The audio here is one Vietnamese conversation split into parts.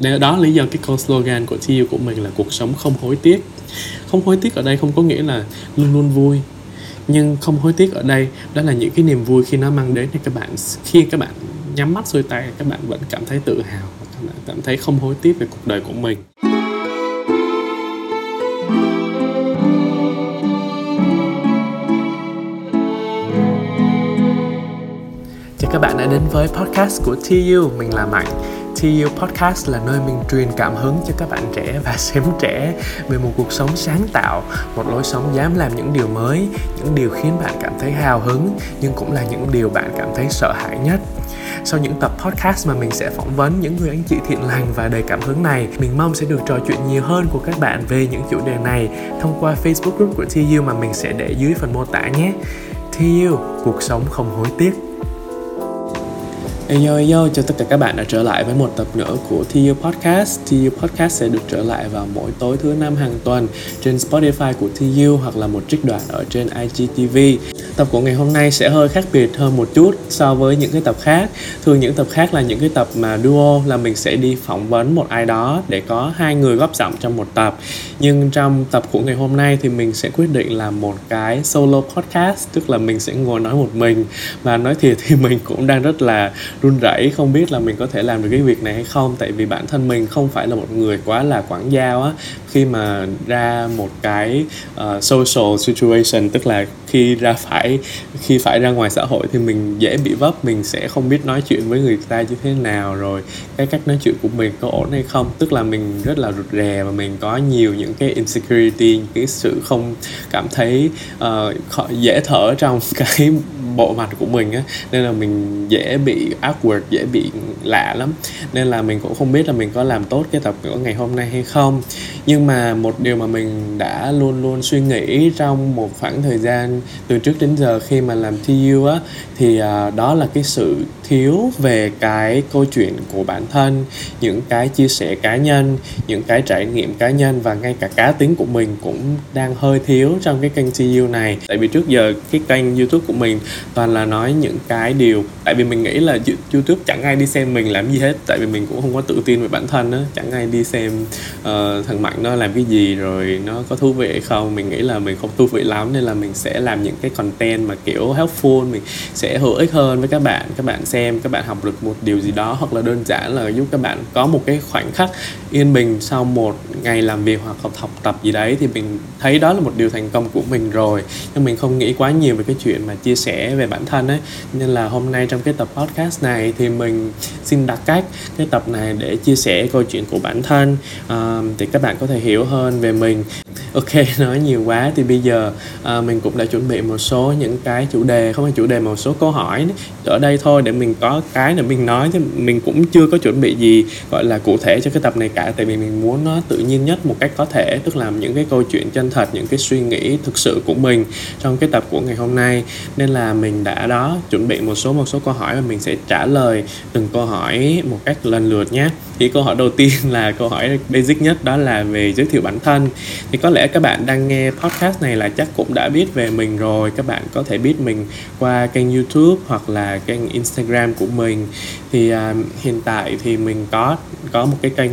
Nên đó là lý do cái câu slogan của TU của mình là cuộc sống không hối tiếc. Không hối tiếc ở đây không có nghĩa là luôn luôn vui. Nhưng không hối tiếc ở đây đó là những cái niềm vui khi nó mang đến thì các bạn khi các bạn nhắm mắt xuôi tay các bạn vẫn cảm thấy tự hào các bạn cảm thấy không hối tiếc về cuộc đời của mình. Chào các bạn đã đến với podcast của TU, mình là Mạnh TU Podcast là nơi mình truyền cảm hứng cho các bạn trẻ và xem trẻ về một cuộc sống sáng tạo, một lối sống dám làm những điều mới, những điều khiến bạn cảm thấy hào hứng nhưng cũng là những điều bạn cảm thấy sợ hãi nhất. Sau những tập podcast mà mình sẽ phỏng vấn những người anh chị thiện lành và đầy cảm hứng này, mình mong sẽ được trò chuyện nhiều hơn của các bạn về những chủ đề này thông qua Facebook group của TU mà mình sẽ để dưới phần mô tả nhé. TU, cuộc sống không hối tiếc. Yo, yo, chào tất cả các bạn đã trở lại với một tập nữa của TU Podcast. TU Podcast sẽ được trở lại vào mỗi tối thứ năm hàng tuần trên Spotify của TU hoặc là một trích đoạn ở trên IGTV. Tập của ngày hôm nay sẽ hơi khác biệt hơn một chút so với những cái tập khác. Thường những tập khác là những cái tập mà duo là mình sẽ đi phỏng vấn một ai đó để có hai người góp giọng trong một tập. Nhưng trong tập của ngày hôm nay thì mình sẽ quyết định làm một cái solo podcast, tức là mình sẽ ngồi nói một mình và nói thiệt thì mình cũng đang rất là run rẩy không biết là mình có thể làm được cái việc này hay không. Tại vì bản thân mình không phải là một người quá là quảng giao á. Khi mà ra một cái uh, social situation tức là khi ra phải khi phải ra ngoài xã hội thì mình dễ bị vấp mình sẽ không biết nói chuyện với người ta như thế nào rồi cái cách nói chuyện của mình có ổn hay không. Tức là mình rất là rụt rè và mình có nhiều những cái insecurity cái sự không cảm thấy uh, dễ thở trong cái bộ mặt của mình á. Nên là mình dễ bị awkward dễ bị lạ lắm. Nên là mình cũng không biết là mình có làm tốt cái tập của ngày hôm nay hay không. Nhưng mà một điều mà mình đã luôn luôn suy nghĩ trong một khoảng thời gian từ trước đến giờ khi mà làm TU á thì uh, đó là cái sự thiếu về cái câu chuyện của bản thân những cái chia sẻ cá nhân những cái trải nghiệm cá nhân và ngay cả cá tính của mình cũng đang hơi thiếu trong cái kênh TU này. Tại vì trước giờ cái kênh YouTube của mình toàn là nói những cái điều tại vì mình nghĩ là youtube chẳng ai đi xem mình làm gì hết tại vì mình cũng không có tự tin về bản thân á. Chẳng ai đi xem uh, thằng mạnh nó làm cái gì rồi nó có thú vị hay không. Mình nghĩ là mình không thú vị lắm nên là mình sẽ làm những cái content mà kiểu helpful mình sẽ hữu ích hơn với các bạn các bạn xem các bạn học được một điều gì đó hoặc là đơn giản là giúp các bạn có một cái khoảnh khắc yên bình sau một ngày làm việc hoặc học học tập gì đấy thì mình thấy đó là một điều thành công của mình rồi. Nhưng mình không nghĩ quá nhiều về cái chuyện mà chia sẻ về bản thân ấy. Nên là hôm nay trong cái tập podcast này thì mình xin đặt cách cái tập này để chia sẻ câu chuyện của bản thân. Uh, thì các bạn có thể hiểu hơn về mình. Ok nói nhiều quá thì bây giờ uh, mình cũng đã chuẩn bị một số những cái chủ đề không phải chủ đề một số câu hỏi ở đây thôi để mình có cái để mình nói thì mình cũng chưa có chuẩn bị gì gọi là cụ thể cho cái tập này cả. Tại vì mình muốn nó tự nhiên nhất một cách có thể tức là những cái câu chuyện chân thật những cái suy nghĩ thực sự của mình trong cái tập của ngày hôm nay. Nên là mình đã đó chuẩn bị một số một số câu hỏi và mình sẽ trả lời, từng câu hỏi một cách lần lượt nhé. Thì câu hỏi đầu tiên là câu hỏi basic nhất, đó là về giới thiệu bản thân. Thì có lẽ các bạn đang nghe podcast này là chắc cũng đã biết về mình rồi. Các bạn có thể biết mình qua kênh youtube hoặc là kênh instagram của mình thì uh, hiện tại thì mình có có một cái kênh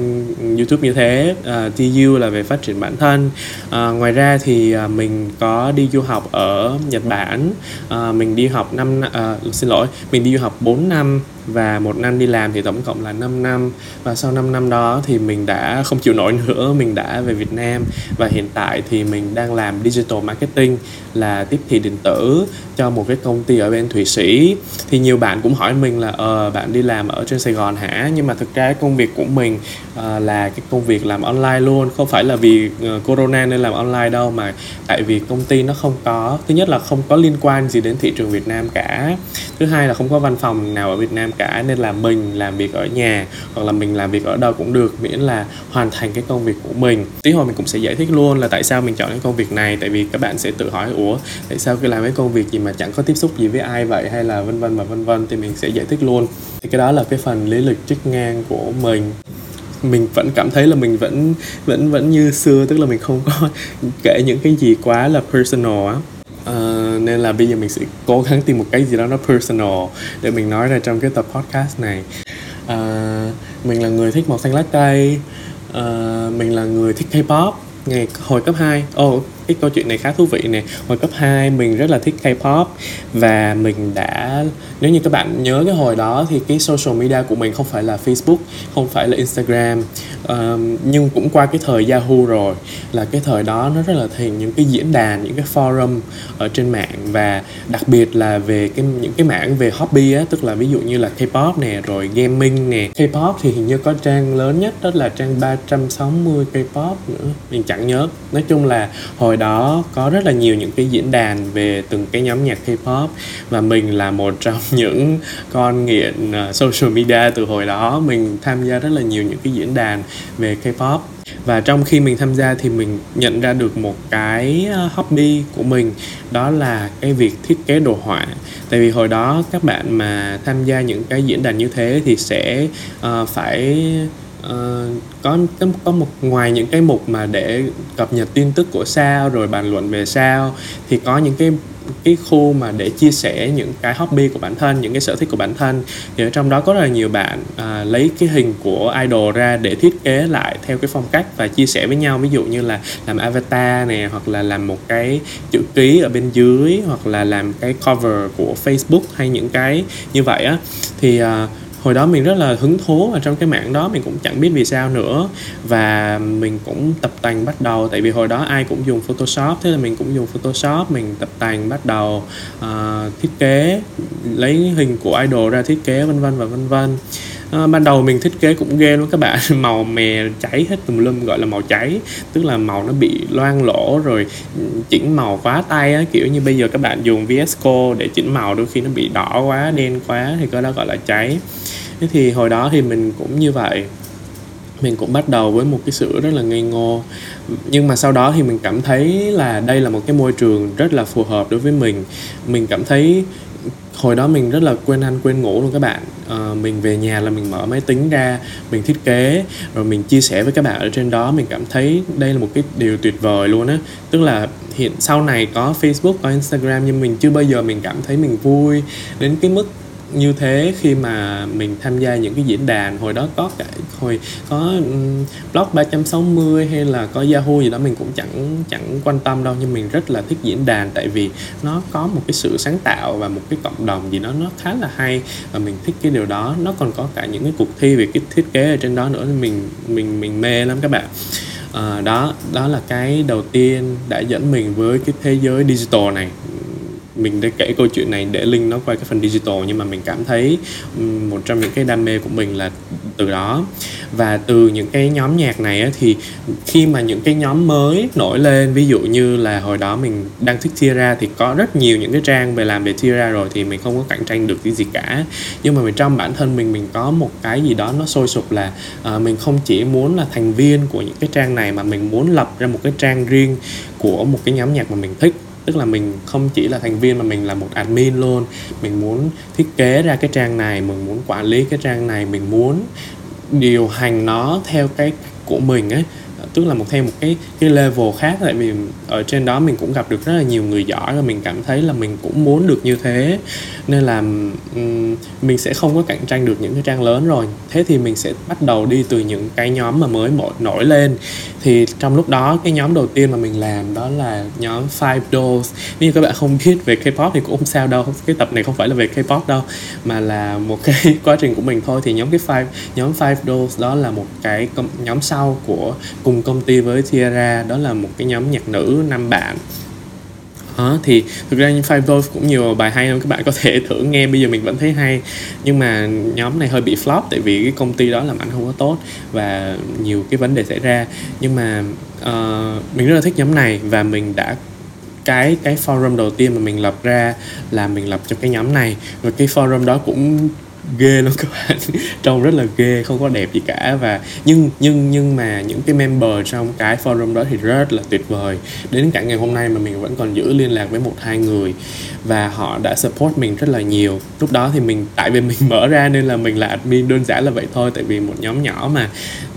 youtube như thế à, uh, tu là về phát triển bản thân. Uh, ngoài ra thì uh, mình có đi du học ở nhật bản. Uh, mình đi học năm uh, xin lỗi mình đi du học 4 năm và một năm đi làm thì tổng cộng là 5 năm. Và sau 5 năm đó thì mình đã không chịu nổi nữa mình đã về Việt Nam. Và hiện tại thì mình đang làm digital marketing là tiếp thị điện tử cho một cái công ty ở bên Thụy Sĩ. Thì nhiều bạn cũng hỏi mình là ờ bạn đi làm ở trên Sài Gòn hả? Nhưng mà thực ra công việc của mình uh, là cái công việc làm online luôn. Không phải là vì uh, corona nên làm online đâu mà tại vì công ty nó không có thứ nhất là không có liên quan gì đến thị trường Việt Nam cả thứ hai là không có văn phòng nào ở Việt Nam cả nên là mình làm việc ở nhà hoặc là mình làm việc ở đâu cũng được miễn là hoàn thành cái công việc của mình. Tí hồi mình cũng sẽ giải thích luôn là tại sao mình chọn cái công việc này tại vì các bạn sẽ tự hỏi ủa tại sao khi làm cái công việc gì mà chẳng có tiếp xúc gì với ai vậy? hay là vân vân và vân vân thì mình sẽ giải thích luôn. Thì cái đó là cái phần lý lịch chức ngang của mình. Mình vẫn cảm thấy là mình vẫn vẫn vẫn như xưa tức là mình không có kể những cái gì quá là personal á. Uh, nên là bây giờ mình sẽ cố gắng tìm một cái gì đó nó personal để mình nói ra trong cái tập podcast này. Uh, mình là người thích màu xanh lá cây uh, à, mình là người thích K-pop. Ngày hồi cấp 2 Ồ, oh, cái câu chuyện này khá thú vị nè. Hồi cấp 2 mình rất là thích K-pop và mình đã nếu như các bạn nhớ cái hồi đó thì cái social media của mình không phải là Facebook không phải là Instagram um, nhưng cũng qua cái thời Yahoo rồi là cái thời đó nó rất là thành những cái diễn đàn những cái forum ở trên mạng và đặc biệt là về cái những cái mảng về hobby á tức là ví dụ như là K-pop nè rồi gaming nè. K-pop thì hình như có trang lớn nhất đó là trang 360 K-pop nữa mình chẳng nhớ. Nói chung là hồi hồi đó có rất là nhiều những cái diễn đàn về từng cái nhóm nhạc K-pop và mình là một trong những con nghiện à, social media từ hồi đó. Mình tham gia rất là nhiều những cái diễn đàn về K-pop. Và trong khi mình tham gia thì mình nhận ra được một cái à, hobby của mình đó là cái việc thiết kế đồ họa. Tại vì hồi đó các bạn mà tham gia những cái diễn đàn như thế thì sẽ uh, phải uh, có có một ngoài những cái mục mà để cập nhật tin tức của sao rồi bàn luận về sao thì có những cái cái khu mà để chia sẻ những cái hobby của bản thân những cái sở thích của bản thân. Thì ở trong đó có rất là nhiều bạn à, lấy cái hình của idol ra để thiết kế lại theo cái phong cách và chia sẻ với nhau. Ví dụ như là làm avatar nè hoặc là làm một cái chữ ký ở bên dưới hoặc là làm cái cover của Facebook hay những cái như vậy á. Thì à, hồi đó mình rất là hứng thú và trong cái mạng đó mình cũng chẳng biết vì sao nữa. Và mình cũng tập tành bắt đầu tại vì hồi đó ai cũng dùng photoshop thế là mình cũng dùng photoshop mình tập tành bắt đầu uh, thiết kế lấy hình của idol ra thiết kế vân vân và vân vân à, ban đầu mình thiết kế cũng ghê luôn các bạn. Màu mè cháy hết tùm lum gọi là màu cháy. Tức là màu nó bị loang lỗ rồi ừ, chỉnh màu quá tay á. Kiểu như bây giờ các bạn dùng VS Code để chỉnh màu đôi khi nó bị đỏ quá đen quá thì cái đó gọi là cháy. Thế thì hồi đó thì mình cũng như vậy. Mình cũng bắt đầu với một cái sự rất là ngây ngô. Nhưng mà sau đó thì mình cảm thấy là đây là một cái môi trường rất là phù hợp đối với mình. Mình cảm thấy hồi đó mình rất là quên ăn quên ngủ luôn các bạn. À, mình về nhà là mình mở máy tính ra mình thiết kế rồi mình chia sẻ với các bạn ở trên đó. Mình cảm thấy đây là một cái điều tuyệt vời luôn á. Tức là hiện sau này có Facebook có Instagram nhưng mình chưa bao giờ mình cảm thấy mình vui đến cái mức như thế khi mà mình tham gia những cái diễn đàn hồi đó có cả hồi có um, blog 360 hay là có Yahoo gì đó mình cũng chẳng chẳng quan tâm đâu. Nhưng mình rất là thích diễn đàn tại vì nó có một cái sự sáng tạo và một cái cộng đồng gì đó nó khá là hay và mình thích cái điều đó. Nó còn có cả những cái cuộc thi về cái thiết kế ở trên đó nữa mình mình mình mê lắm các bạn. À, đó đó là cái đầu tiên đã dẫn mình với cái thế giới digital này mình đã kể câu chuyện này để link nó qua cái phần digital nhưng mà mình cảm thấy một trong những cái đam mê của mình là từ đó. Và từ những cái nhóm nhạc này á, thì khi mà những cái nhóm mới nổi lên ví dụ như là hồi đó mình đang thích Tira thì có rất nhiều những cái trang về làm về Tira rồi thì mình không có cạnh tranh được cái gì cả. Nhưng mà mình trong bản thân mình mình có một cái gì đó nó sôi sục là uh, mình không chỉ muốn là thành viên của những cái trang này mà mình muốn lập ra một cái trang riêng của một cái nhóm nhạc mà mình thích tức là mình không chỉ là thành viên mà mình là một admin luôn. Mình muốn thiết kế ra cái trang này mình muốn quản lý cái trang này mình muốn điều hành nó theo cái của mình ấy. Tức là một theo một cái cái level khác. Tại vì ở trên đó mình cũng gặp được rất là nhiều người giỏi và mình cảm thấy là mình cũng muốn được như thế. Nên là um, mình sẽ không có cạnh tranh được những cái trang lớn rồi. Thế thì mình sẽ bắt đầu đi từ những cái nhóm mà mới nổi, nổi lên thì trong lúc đó, cái nhóm đầu tiên mà mình làm đó là nhóm Five Dolls nếu như các bạn không biết về K-pop thì cũng không sao đâu, cái tập này không phải là về K-pop đâu, mà là một cái quá trình của mình thôi. Thì nhóm cái Five, nhóm Five Dolls đó là một cái nhóm sau của cùng công ty với Tiara. Đó là một cái nhóm nhạc nữ năm bạn đó, thì thực ra như Five cũng nhiều bài hay lắm các bạn có thể thử nghe bây giờ mình vẫn thấy hay. Nhưng mà nhóm này hơi bị flop tại vì cái công ty đó làm ảnh không có tốt và nhiều cái vấn đề xảy ra. Nhưng mà uh, mình rất là thích nhóm này và mình đã cái cái forum đầu tiên mà mình lập ra là mình lập cho cái nhóm này. Và cái forum đó cũng ghê lắm các bạn. Trông rất là ghê, không có đẹp gì cả. Và nhưng nhưng nhưng mà những cái member trong cái forum đó thì rất là tuyệt vời. Đến cả ngày hôm nay mà mình vẫn còn giữ liên lạc với một, hai người. Và họ đã support mình rất là nhiều. Lúc đó thì mình, tại vì mình mở ra nên là mình là admin đơn giản là vậy thôi, tại vì một nhóm nhỏ mà.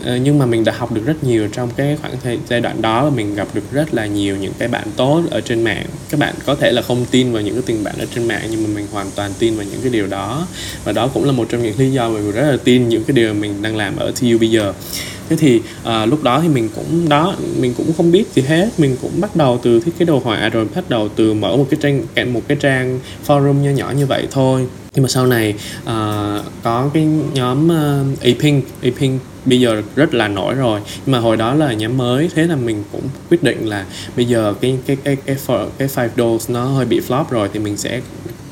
Ờ, nhưng mà mình đã học được rất nhiều trong cái khoảng thời giai đoạn đó và mình gặp được rất là nhiều những cái bạn tốt ở trên mạng. Các bạn có thể là không tin vào những cái tình bạn ở trên mạng, nhưng mà mình hoàn toàn tin vào những cái điều đó. Và đó cũng là một trong những lý do mà mình rất là tin những cái điều mình đang làm ở TU bây giờ. Thế thì à, lúc đó thì mình cũng đó mình cũng không biết gì hết. Mình cũng bắt đầu từ thiết kế đồ họa rồi bắt đầu từ mở một cái trang một cái trang forum nho nhỏ như vậy thôi. Nhưng mà sau này uh, có cái nhóm uh, Apink Apink bây giờ rất là nổi rồi. Nhưng mà hồi đó là nhóm mới thế là mình cũng quyết định là bây giờ cái cái cái cái cái, cái five doors nó hơi bị flop rồi thì mình sẽ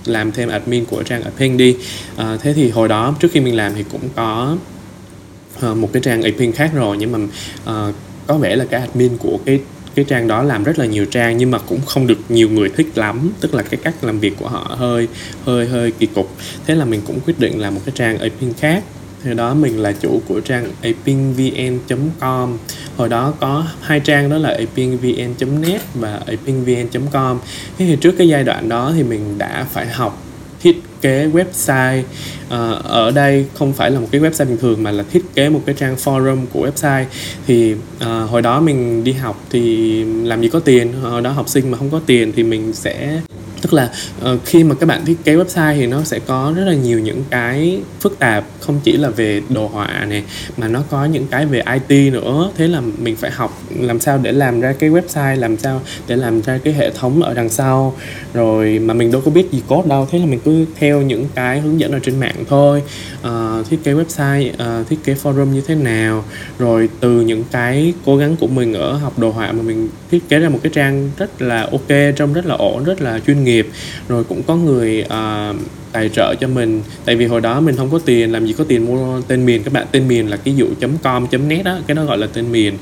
làm thêm admin của trang Apink đi. À, thế thì hồi đó trước khi mình làm thì cũng có uh, một cái trang Apink khác rồi nhưng mà uh, có vẻ là cái admin của cái cái trang đó làm rất là nhiều trang nhưng mà cũng không được nhiều người thích lắm tức là cái cách làm việc của họ hơi hơi hơi kỳ cục. Thế là mình cũng quyết định làm một cái trang aping khác thì đó mình là chủ của trang apingvn.com hồi đó có hai trang đó là apingvn.net và apingvn.com thế thì trước cái giai đoạn đó thì mình đã phải học thiết kế website. À, ở đây không phải là một cái website bình thường mà là thiết kế một cái trang forum của website. Thì à, hồi đó mình đi học thì làm gì có tiền. Hồi đó học sinh mà không có tiền thì mình sẽ tức là uh, khi mà các bạn thiết kế website thì nó sẽ có rất là nhiều những cái phức tạp không chỉ là về đồ họa này mà nó có những cái về IT nữa. Thế là mình phải học làm sao để làm ra cái website làm sao để làm ra cái hệ thống ở đằng sau. Rồi mà mình đâu có biết gì code đâu thế là mình cứ theo những cái hướng dẫn ở trên mạng thôi. Uh, thiết kế website uh, thiết kế forum như thế nào. Rồi từ những cái cố gắng của mình ở học đồ họa mà mình thiết kế ra một cái trang rất là ok trông rất là ổn rất là chuyên nghiệp rồi cũng có người uh, tài trợ cho mình. Tại vì hồi đó mình không có tiền làm gì có tiền mua tên miền. Các bạn tên miền là cái dụ com net đó cái đó gọi là tên miền.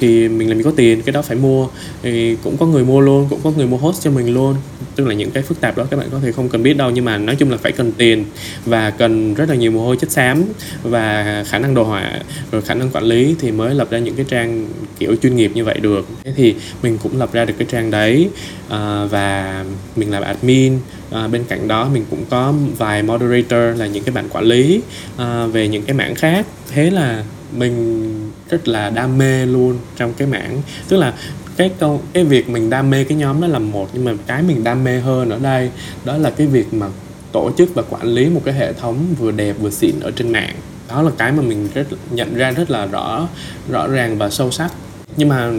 Thì mình làm gì có tiền cái đó phải mua. Thì cũng có người mua luôn cũng có người mua host cho mình luôn. Tức là những cái phức tạp đó các bạn có thể không cần biết đâu nhưng mà nói chung là phải cần tiền và cần rất là nhiều mồ hôi chất xám và khả năng đồ họa rồi khả năng quản lý thì mới lập ra những cái trang kiểu chuyên nghiệp như vậy được. Thế thì mình cũng lập ra được cái trang đấy à, và mình làm admin à, bên cạnh đó mình cũng có vài moderator là những cái bạn quản lý à, về những cái mảng khác. Thế là mình rất là đam mê luôn trong cái mảng. Tức là cái câu cái việc mình đam mê cái nhóm đó là một nhưng mà cái mình đam mê hơn ở đây đó là cái việc mà tổ chức và quản lý một cái hệ thống vừa đẹp vừa xịn ở trên mạng. Đó là cái mà mình rất nhận ra rất là rõ rõ ràng và sâu sắc. Nhưng mà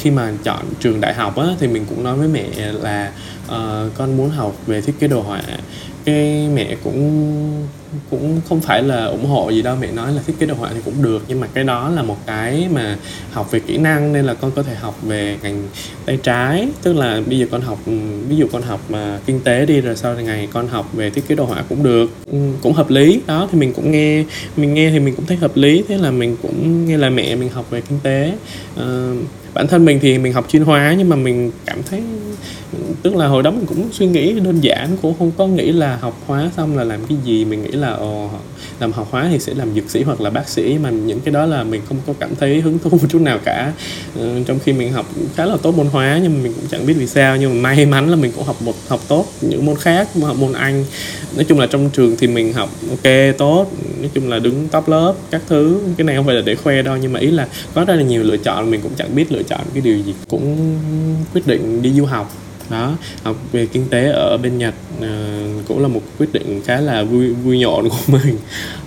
khi mà chọn trường đại học á, thì mình cũng nói với mẹ là uh, con muốn học về thiết kế đồ họa. Cái mẹ cũng cũng không phải là ủng hộ gì đâu mẹ nói là thiết kế đồ họa thì cũng được nhưng mà cái đó là một cái mà học về kỹ năng nên là con có thể học về ngành tay trái. Tức là bây giờ con học ví dụ con học mà kinh tế đi rồi sau ngày con học về thiết kế đồ họa cũng được. Ừ, cũng hợp lý. Đó thì mình cũng nghe mình nghe thì mình cũng thấy hợp lý. Thế là mình cũng nghe là mẹ mình học về kinh tế. Uh, bản thân mình thì mình học chuyên hóa nhưng mà mình cảm thấy tức là hồi đó mình cũng suy nghĩ đơn giản cũng không có nghĩ là học hóa xong là làm cái gì. Mình nghĩ là ồ làm học hóa thì sẽ làm dược sĩ hoặc là bác sĩ mà những cái đó là mình không có cảm thấy hứng thú một chút nào cả. Ừ, trong khi mình học khá là tốt môn hóa nhưng mà mình cũng chẳng biết vì sao nhưng mà may mắn là mình cũng học một học tốt những môn khác học môn anh. Nói chung là trong trường thì mình học ok tốt nói chung là đứng top lớp các thứ. Cái này không phải là để khoe đâu nhưng mà ý là có rất là nhiều lựa chọn mình cũng chẳng biết lựa chọn cái điều gì cũng quyết định đi du học. Đó học về kinh tế ở bên Nhật à, cũng là một quyết định khá là vui vui nhộn của mình.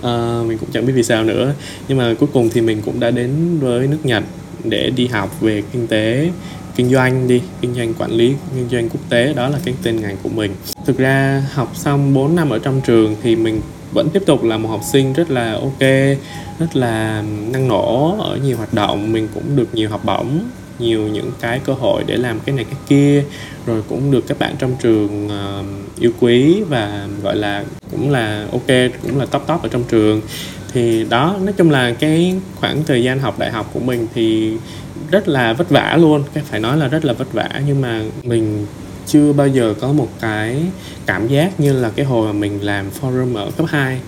À, mình cũng chẳng biết vì sao nữa. Nhưng mà cuối cùng thì mình cũng đã đến với nước Nhật để đi học về kinh tế kinh doanh đi kinh doanh quản lý kinh doanh quốc tế. Đó là cái tên ngành của mình. Thực ra học xong 4 năm ở trong trường thì mình vẫn tiếp tục là một học sinh rất là ok rất là năng nổ ở nhiều hoạt động mình cũng được nhiều học bổng nhiều những cái cơ hội để làm cái này cái kia rồi cũng được các bạn trong trường uh, yêu quý và gọi là cũng là ok cũng là top top ở trong trường. Thì đó nói chung là cái khoảng thời gian học đại học của mình thì rất là vất vả luôn cái phải nói là rất là vất vả nhưng mà mình chưa bao giờ có một cái cảm giác như là cái hồi mà mình làm forum ở cấp 2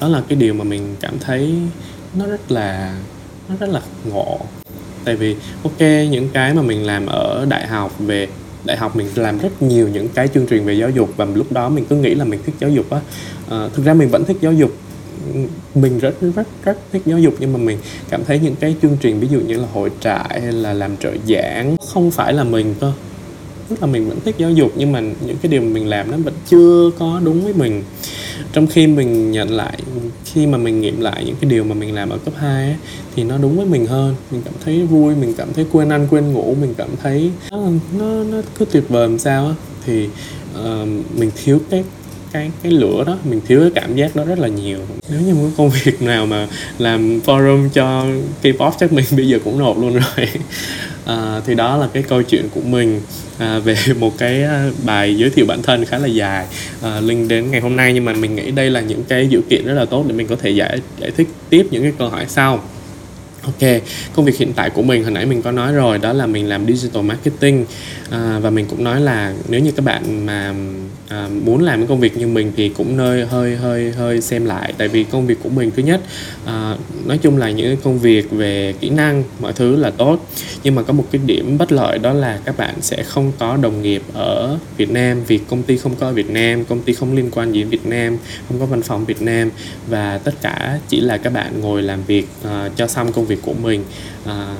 đó là cái điều mà mình cảm thấy nó rất là nó rất là ngộ. Tại vì ok những cái mà mình làm ở đại học về đại học mình làm rất nhiều những cái chương trình về giáo dục và lúc đó mình cứ nghĩ là mình thích giáo dục á. À, thực ra mình vẫn thích giáo dục. Mình rất rất rất thích giáo dục nhưng mà mình cảm thấy những cái chương trình ví dụ như là hội trại hay là làm trợ giảng không phải là mình cơ tức là mình vẫn thích giáo dục nhưng mà những cái điều mình làm nó vẫn chưa có đúng với mình. Trong khi mình nhận lại khi mà mình nghiệm lại những cái điều mà mình làm ở cấp 2 ấy, thì nó đúng với mình hơn. Mình cảm thấy vui mình cảm thấy quên ăn quên ngủ mình cảm thấy nó nó, nó cứ tuyệt vời làm sao á. Thì uh, mình thiếu cái cái cái lửa đó mình thiếu cái cảm giác đó rất là nhiều. Nếu như một công việc nào mà làm forum cho K-pop chắc mình bây giờ cũng nộp luôn rồi à, thì đó là cái câu chuyện của mình à, về một cái à, bài giới thiệu bản thân khá là dài à, link đến ngày hôm nay. Nhưng mà mình nghĩ đây là những cái dữ kiện rất là tốt để mình có thể giải giải thích tiếp những cái câu hỏi sau. Ok, công việc hiện tại của mình hồi nãy mình có nói rồi đó là mình làm digital marketing. À, và mình cũng nói là nếu như các bạn mà à, muốn làm cái công việc như mình thì cũng nơi hơi hơi hơi xem lại. Tại vì công việc của mình thứ nhất à, nói chung là những công việc về kỹ năng mọi thứ là tốt. Nhưng mà có một cái điểm bất lợi đó là các bạn sẽ không có đồng nghiệp ở Việt Nam vì công ty không có ở Việt Nam công ty không liên quan gì đến Việt Nam không có văn phòng Việt Nam. Và tất cả chỉ là các bạn ngồi làm việc à, cho xong công việc của mình. À,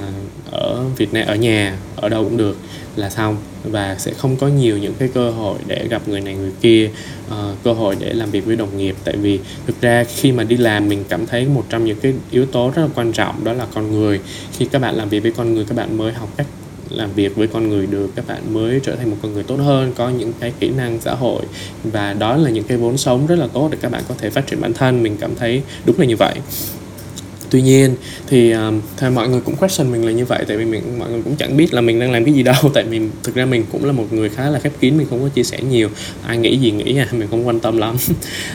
ở Việt Nam ở nhà ở đâu cũng được là xong. Và sẽ không có nhiều những cái cơ hội để gặp người này người kia uh, cơ hội để làm việc với đồng nghiệp. Tại vì thực ra khi mà đi làm mình cảm thấy một trong những cái yếu tố rất là quan trọng đó là con người. Khi các bạn làm việc với con người các bạn mới học cách làm việc với con người được các bạn mới trở thành một con người tốt hơn có những cái kỹ năng xã hội. Và đó là những cái vốn sống rất là tốt để các bạn có thể phát triển bản thân. Mình cảm thấy đúng là như vậy tuy nhiên thì um, theo mọi người cũng question mình là như vậy tại vì mình mọi người cũng chẳng biết là mình đang làm cái gì đâu. Tại vì thực ra mình cũng là một người khá là khép kín mình không có chia sẻ nhiều. Ai nghĩ gì nghĩ à mình không quan tâm lắm.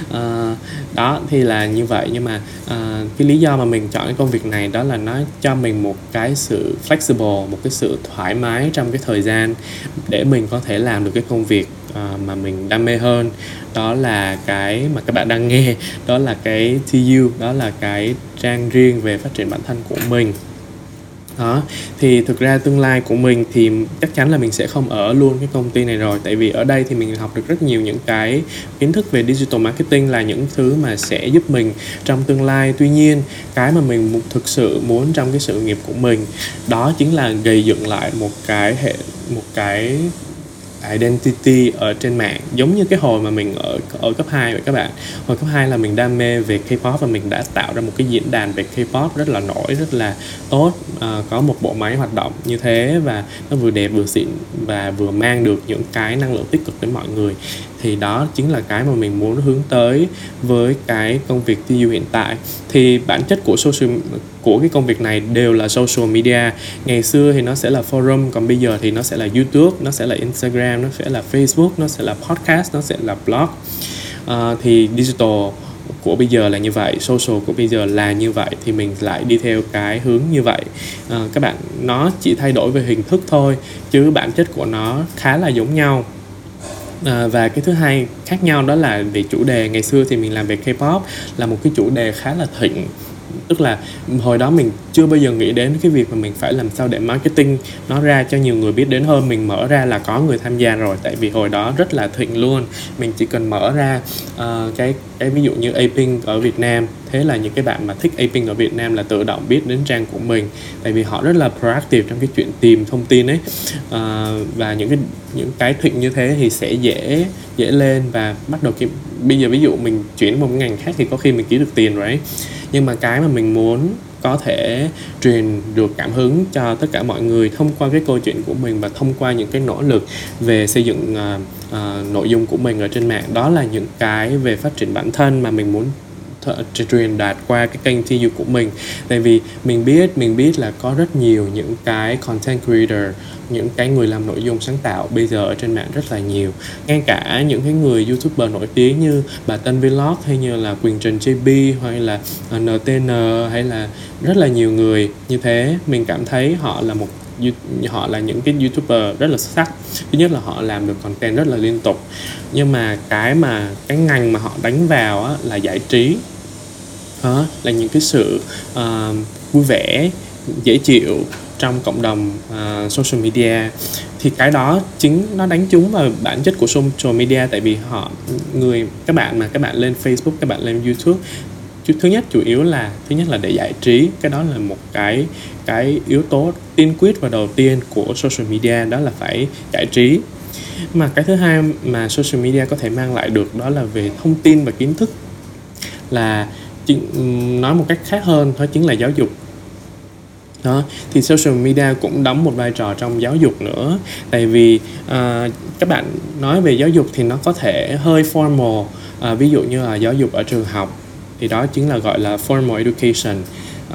Uh, đó thì là như vậy. Nhưng mà uh, cái lý do mà mình chọn cái công việc này đó là nó cho mình một cái sự flexible một cái sự thoải mái trong cái thời gian để mình có thể làm được cái công việc uh, mà mình đam mê hơn. Đó là cái mà các bạn đang nghe đó là cái TU đó là cái trang riêng về phát triển bản thân của mình. Đó thì thực ra tương lai của mình thì chắc chắn là mình sẽ không ở luôn cái công ty này rồi. Tại vì ở đây thì mình học được rất nhiều những cái kiến thức về digital marketing là những thứ mà sẽ giúp mình trong tương lai. Tuy nhiên cái mà mình thực sự muốn trong cái sự nghiệp của mình đó chính là gây dựng lại một cái hệ một cái identity ở trên mạng giống như cái hồi mà mình ở ở cấp 2 vậy các bạn. Hồi cấp 2 là mình đam mê về K-pop và mình đã tạo ra một cái diễn đàn về K-pop rất là nổi rất là tốt à, có một bộ máy hoạt động như thế và nó vừa đẹp vừa xịn và vừa mang được những cái năng lượng tích cực đến mọi người thì đó chính là cái mà mình muốn hướng tới với cái công việc TU hiện tại. Thì bản chất của social của cái công việc này đều là social media. Ngày xưa thì nó sẽ là forum còn bây giờ thì nó sẽ là youtube nó sẽ là instagram nó sẽ là facebook nó sẽ là podcast nó sẽ là blog. Uh, thì digital của bây giờ là như vậy social của bây giờ là như vậy thì mình lại đi theo cái hướng như vậy. À, các bạn nó chỉ thay đổi về hình thức thôi chứ bản chất của nó khá là giống nhau à, và cái thứ hai khác nhau đó là về chủ đề. Ngày xưa thì mình làm về K-pop là một cái chủ đề khá là thịnh tức là hồi đó mình chưa bao giờ nghĩ đến cái việc mà mình phải làm sao để marketing nó ra cho nhiều người biết đến hơn. Mình mở ra là có người tham gia rồi tại vì hồi đó rất là thịnh luôn. Mình chỉ cần mở ra uh, cái cái ví dụ như Aping ở Việt Nam. Thế là những cái bạn mà thích Aping ở Việt Nam là tự động biết đến trang của mình tại vì họ rất là proactive trong cái chuyện tìm thông tin ấy. Uh, và những cái những cái thịnh như thế thì sẽ dễ dễ lên và bắt đầu kiếm bây giờ ví dụ mình chuyển một ngành khác thì có khi mình kiếm được tiền rồi ấy nhưng mà cái mà mình muốn có thể truyền được cảm hứng cho tất cả mọi người thông qua cái câu chuyện của mình và thông qua những cái nỗ lực về xây dựng uh, uh, nội dung của mình ở trên mạng đó là những cái về phát triển bản thân mà mình muốn truyền đạt qua cái kênh thi TU của mình. Tại vì mình biết mình biết là có rất nhiều những cái content creator những cái người làm nội dung sáng tạo bây giờ ở trên mạng rất là nhiều. Ngay cả những cái người youtuber nổi tiếng như bà Tân Vlog hay như là Quyền Trần JB hay là ờ, NTN hay là rất là nhiều người. Như thế mình cảm thấy họ là một họ là những cái youtuber rất là xuất sắc. Thứ nhất là họ làm được content rất là liên tục. Nhưng mà cái mà cái ngành mà họ đánh vào á, là giải trí đó là những cái sự uh, vui vẻ dễ chịu trong cộng đồng uh, social media. Thì cái đó chính nó đánh trúng vào bản chất của social media tại vì họ người các bạn mà các bạn lên Facebook các bạn lên YouTube thứ nhất chủ yếu là thứ nhất là để giải trí cái đó là một cái cái yếu tố tiên quyết và đầu tiên của social media đó là phải giải trí. Mà cái thứ hai mà social media có thể mang lại được đó là về thông tin và kiến thức là nói một cách khác hơn đó chính là giáo dục. Đó thì social media cũng đóng một vai trò trong giáo dục nữa. Tại vì à, các bạn nói về giáo dục thì nó có thể hơi formal à, ví dụ như là giáo dục ở trường học thì đó chính là gọi là formal education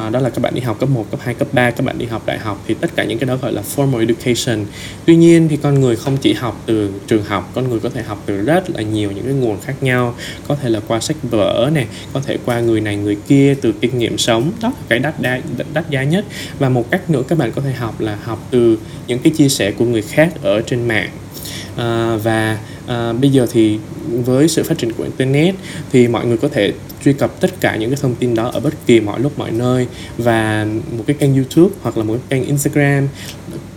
à, đó là các bạn đi học cấp 1, cấp 2, cấp 3, các bạn đi học đại học thì tất cả những cái đó gọi là formal education. Tuy nhiên thì con người không chỉ học từ trường học, con người có thể học từ rất là nhiều những cái nguồn khác nhau, có thể là qua sách vở này, có thể qua người này người kia từ kinh nghiệm sống, đó là cái đắt đa đắt giá nhất. Và một cách nữa các bạn có thể học là học từ những cái chia sẻ của người khác ở trên mạng. À, và à, bây giờ thì với sự phát triển của internet thì mọi người có thể truy cập tất cả những cái thông tin đó ở bất kỳ mọi lúc mọi nơi và một cái kênh YouTube hoặc là một cái kênh Instagram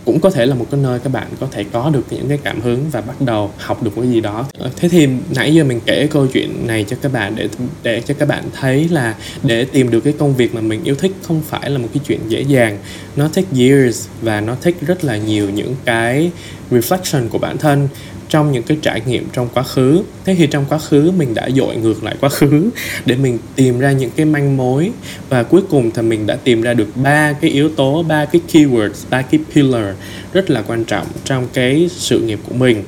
cũng có thể là một cái nơi các bạn có thể có được những cái cảm hứng và bắt đầu học được cái gì đó. Thế thì nãy giờ mình kể câu chuyện này cho các bạn để để cho các bạn thấy là để tìm được cái công việc mà mình yêu thích không phải là một cái chuyện dễ dàng. Nó take years và nó take rất là nhiều những cái reflection của bản thân trong những cái trải nghiệm trong quá khứ. Thế thì trong quá khứ, mình đã dội ngược lại quá khứ để mình tìm ra những cái manh mối. Và cuối cùng thì mình đã tìm ra được ba cái yếu tố, ba cái keywords, ba cái pillar rất là quan trọng trong cái sự nghiệp của mình.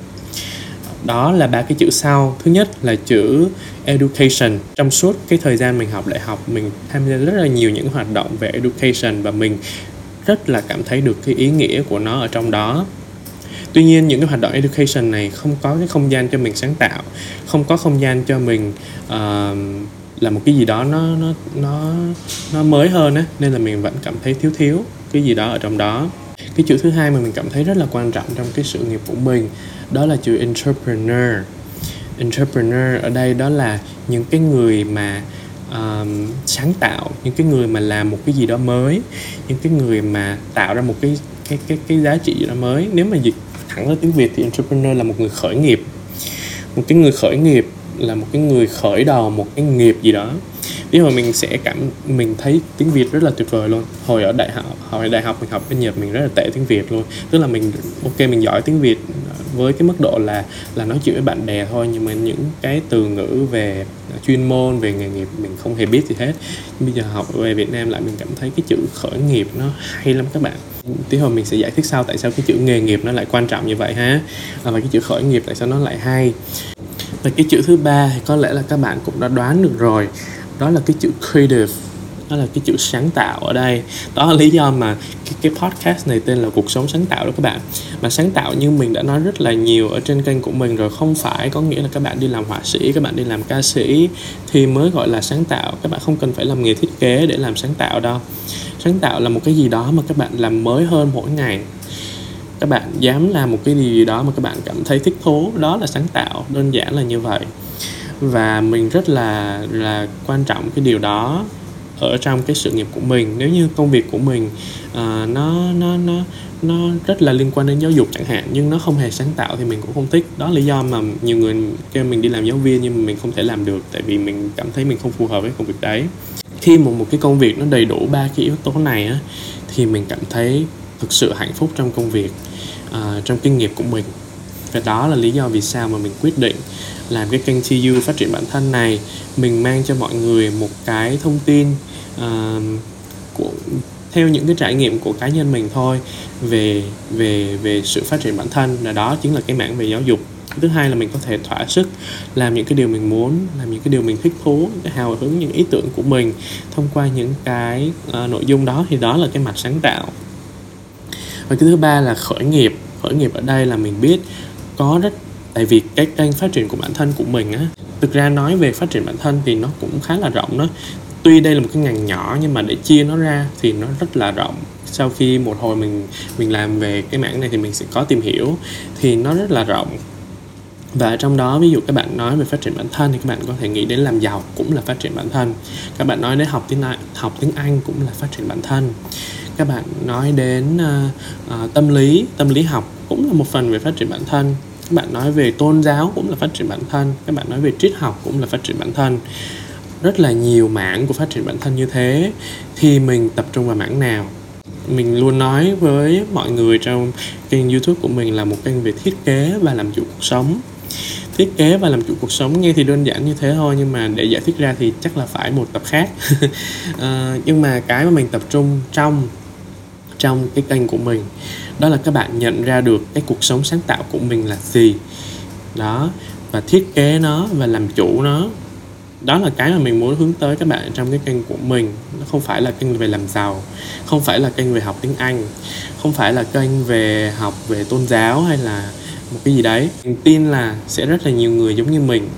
Đó là ba cái chữ sau. Thứ nhất là chữ education. Trong suốt cái thời gian mình học đại học, mình tham gia rất là nhiều những hoạt động về education và mình rất là cảm thấy được cái ý nghĩa của nó ở trong đó tuy nhiên những cái hoạt động education này không có cái không gian cho mình sáng tạo không có không gian cho mình ờ, uh, là một cái gì đó nó nó nó nó mới hơn á nên là mình vẫn cảm thấy thiếu thiếu cái gì đó ở trong đó. Cái chữ thứ hai mà mình cảm thấy rất là quan trọng trong cái sự nghiệp của mình đó là chữ entrepreneur. Entrepreneur ở đây đó là những cái người mà um, sáng tạo những cái người mà làm một cái gì đó mới những cái người mà tạo ra một cái cái cái cái giá trị gì đó mới. Nếu mà dịch thẳng ra tiếng việt thì entrepreneur là một người khởi nghiệp. Một cái người khởi nghiệp là một cái người khởi đầu một cái nghiệp gì đó. Ví dụ mình sẽ cảm, mình thấy tiếng việt rất là tuyệt vời luôn. Hồi ở đại học, hồi đại học mình học bên nhật mình rất là tệ tiếng việt luôn. Tức là mình, ok, mình giỏi tiếng việt với cái mức độ là là nói chuyện với bạn bè thôi, nhưng mà những cái từ ngữ về chuyên môn, về nghề nghiệp mình không hề biết gì hết. Nhưng bây giờ học về việt nam lại mình cảm thấy cái chữ khởi nghiệp nó hay lắm các bạn tí hồi mình sẽ giải thích sau tại sao cái chữ nghề nghiệp nó lại quan trọng như vậy ha. Và cái chữ khởi nghiệp tại sao nó lại hay. Và cái chữ thứ ba thì có lẽ là các bạn cũng đã đoán được rồi. Đó là cái chữ creative đó là cái chữ sáng tạo ở đây. Đó là lý do mà cái, cái podcast này tên là cuộc sống sáng tạo đó các bạn. Mà sáng tạo như mình đã nói rất là nhiều ở trên kênh của mình rồi không phải có nghĩa là các bạn đi làm họa sĩ các bạn đi làm ca sĩ thì mới gọi là sáng tạo. Các bạn không cần phải làm nghề thiết kế để làm sáng tạo đâu. Sáng tạo là một cái gì đó mà các bạn làm mới hơn mỗi ngày. Các bạn dám làm một cái gì đó mà các bạn cảm thấy thích thú đó là sáng tạo đơn giản là như vậy. Và mình rất là là quan trọng cái điều đó ở trong cái sự nghiệp của mình. Nếu như công việc của mình uh, nó nó nó nó rất là liên quan đến giáo dục chẳng hạn nhưng nó không hề sáng tạo thì mình cũng không thích. Đó là lý do mà nhiều người kêu mình đi làm giáo viên nhưng mà mình không thể làm được tại vì mình cảm thấy mình không phù hợp với công việc đấy. Khi mà một cái công việc nó đầy đủ ba cái yếu tố này á thì mình cảm thấy thực sự hạnh phúc trong công việc uh, trong kinh nghiệm của mình và đó là lý do vì sao mà mình quyết định làm cái kênh TU phát triển bản thân này. Mình mang cho mọi người một cái thông tin uh, của theo những cái trải nghiệm của cá nhân mình thôi về về về sự phát triển bản thân. Là đó chính là cái mảng về giáo dục. Thứ hai là mình có thể thỏa sức làm những cái điều mình muốn làm những cái điều mình thích thú cái hào hứng những ý tưởng của mình thông qua những cái uh, nội dung đó. Thì đó là cái mặt sáng tạo. Và cái thứ ba là khởi nghiệp. Khởi nghiệp ở đây là mình biết có rất tại vì cái kênh phát triển của bản thân của mình á thực ra nói về phát triển bản thân thì nó cũng khá là rộng đó. Tuy đây là một cái ngành nhỏ nhưng mà để chia nó ra thì nó rất là rộng. Sau khi một hồi mình mình làm về cái mảng này thì mình sẽ có tìm hiểu thì nó rất là rộng. Và trong đó ví dụ các bạn nói về phát triển bản thân thì các bạn có thể nghĩ đến làm giàu cũng là phát triển bản thân. Các bạn nói đến học tiếng Anh, học tiếng Anh cũng là phát triển bản thân. Các bạn nói đến uh, uh, tâm lý tâm lý học cũng là một phần về phát triển bản thân. Các bạn nói về tôn giáo cũng là phát triển bản thân các bạn nói về triết học cũng là phát triển bản thân. Rất là nhiều mảng của phát triển bản thân như thế thì mình tập trung vào mảng nào? Mình luôn nói với mọi người trong kênh youtube của mình là một kênh về thiết kế và làm chủ cuộc sống. Thiết kế và làm chủ cuộc sống nghe thì đơn giản như thế thôi nhưng mà để giải thích ra thì chắc là phải một tập khác. À, nhưng mà cái mà mình tập trung trong trong cái kênh của mình đó là các bạn nhận ra được cái cuộc sống sáng tạo của mình là gì. Đó, và thiết kế nó và làm chủ nó. Đó là cái mà mình muốn hướng tới các bạn trong cái kênh của mình. Nó không phải là kênh về làm giàu, không phải là kênh về học tiếng anh, không phải là kênh về học về tôn giáo hay là một cái gì đấy. Mình tin là sẽ rất là nhiều người giống như mình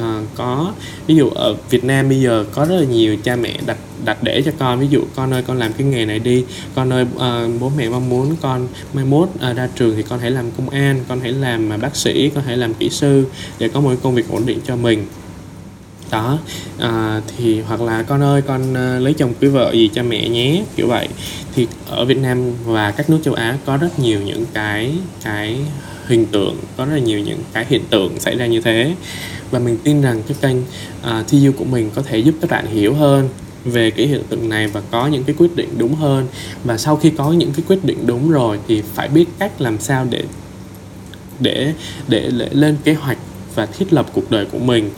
à, có. Ví dụ ở Việt Nam bây giờ có rất là nhiều cha mẹ đặt đặt để cho con. Ví dụ con ơi con làm cái nghề này đi. Con ơi à, bố mẹ mong muốn con mai mốt à, ra trường thì con hãy làm công an con hãy làm à, bác sĩ con hãy làm kỹ sư để có một công việc ổn định cho mình. Đó à, thì hoặc là con ơi con à, lấy chồng cưới vợ gì cha mẹ nhé kiểu vậy. Thì ở Việt Nam và các nước châu Á có rất nhiều những cái cái hình tượng có rất là nhiều những cái hiện tượng xảy ra như thế và mình tin rằng cái kênh à, uh, TU của mình có thể giúp các bạn hiểu hơn về cái hiện tượng này và có những cái quyết định đúng hơn. Và sau khi có những cái quyết định đúng rồi thì phải biết cách làm sao để để để, để lên kế hoạch và thiết lập cuộc đời của mình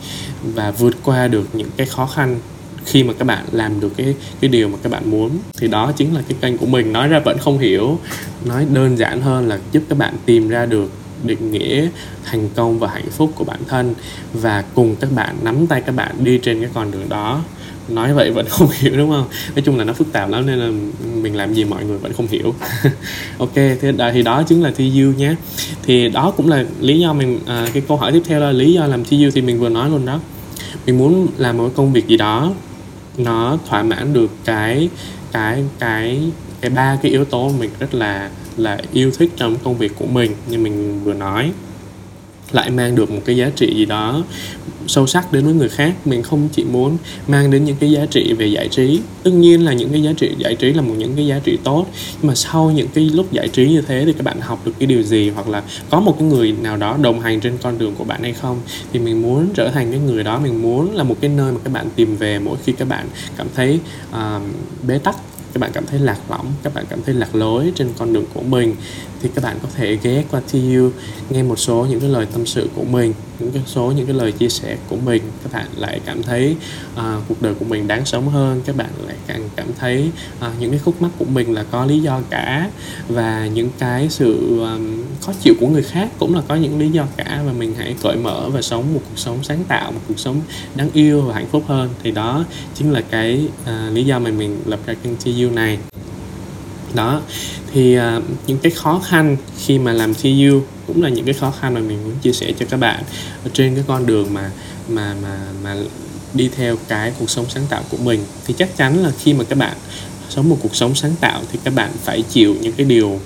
và vượt qua được những cái khó khăn khi mà các bạn làm được cái cái điều mà các bạn muốn. Thì đó chính là cái kênh của mình. Nói ra vẫn không hiểu nói đơn giản hơn là giúp các bạn tìm ra được định nghĩa thành công và hạnh phúc của bản thân và cùng các bạn nắm tay các bạn đi trên cái con đường đó. Nói vậy vẫn không hiểu đúng không? Nói chung là nó phức tạp lắm nên là mình làm gì mọi người vẫn không hiểu. Ok thế đó, thì đó chính là thi du nhé. Thì đó cũng là lý do mình à, cái câu hỏi tiếp theo là lý do làm thi du thì mình vừa nói luôn đó. Mình muốn làm một công việc gì đó nó thỏa mãn được cái cái cái cái ba cái yếu tố mình rất là là yêu thích trong công việc của mình như mình vừa nói. Lại mang được một cái giá trị gì đó sâu sắc đến với người khác. Mình không chỉ muốn mang đến những cái giá trị về giải trí. Tất nhiên là những cái giá trị giải trí là một những cái giá trị tốt. Nhưng mà sau những cái lúc giải trí như thế thì các bạn học được cái điều gì? Hoặc là có một cái người nào đó đồng hành trên con đường của bạn hay không? Thì mình muốn trở thành cái người đó. Mình muốn là một cái nơi mà các bạn tìm về mỗi khi các bạn cảm thấy uh, bế tắc các bạn cảm thấy lạc lõng, các bạn cảm thấy lạc lối trên con đường của mình thì các bạn có thể ghé qua TU nghe một số những cái lời tâm sự của mình những cái số những cái lời chia sẻ của mình. Các bạn lại cảm thấy uh, cuộc đời của mình đáng sống hơn các bạn lại càng cảm thấy uh, những cái khúc mắc của mình là có lý do cả. Và những cái sự um, khó chịu của người khác cũng là có những lý do cả. Và mình hãy cởi mở và sống một cuộc sống sáng tạo một cuộc sống đáng yêu và hạnh phúc hơn. Thì đó chính là cái uh, lý do mà mình lập ra kênh TU này đó. Thì uh, những cái khó khăn khi mà làm CU cũng là những cái khó khăn mà mình muốn chia sẻ cho các bạn ở trên cái con đường mà mà mà mà đi theo cái cuộc sống sáng tạo của mình. Thì chắc chắn là khi mà các bạn sống một cuộc sống sáng tạo thì các bạn phải chịu những cái điều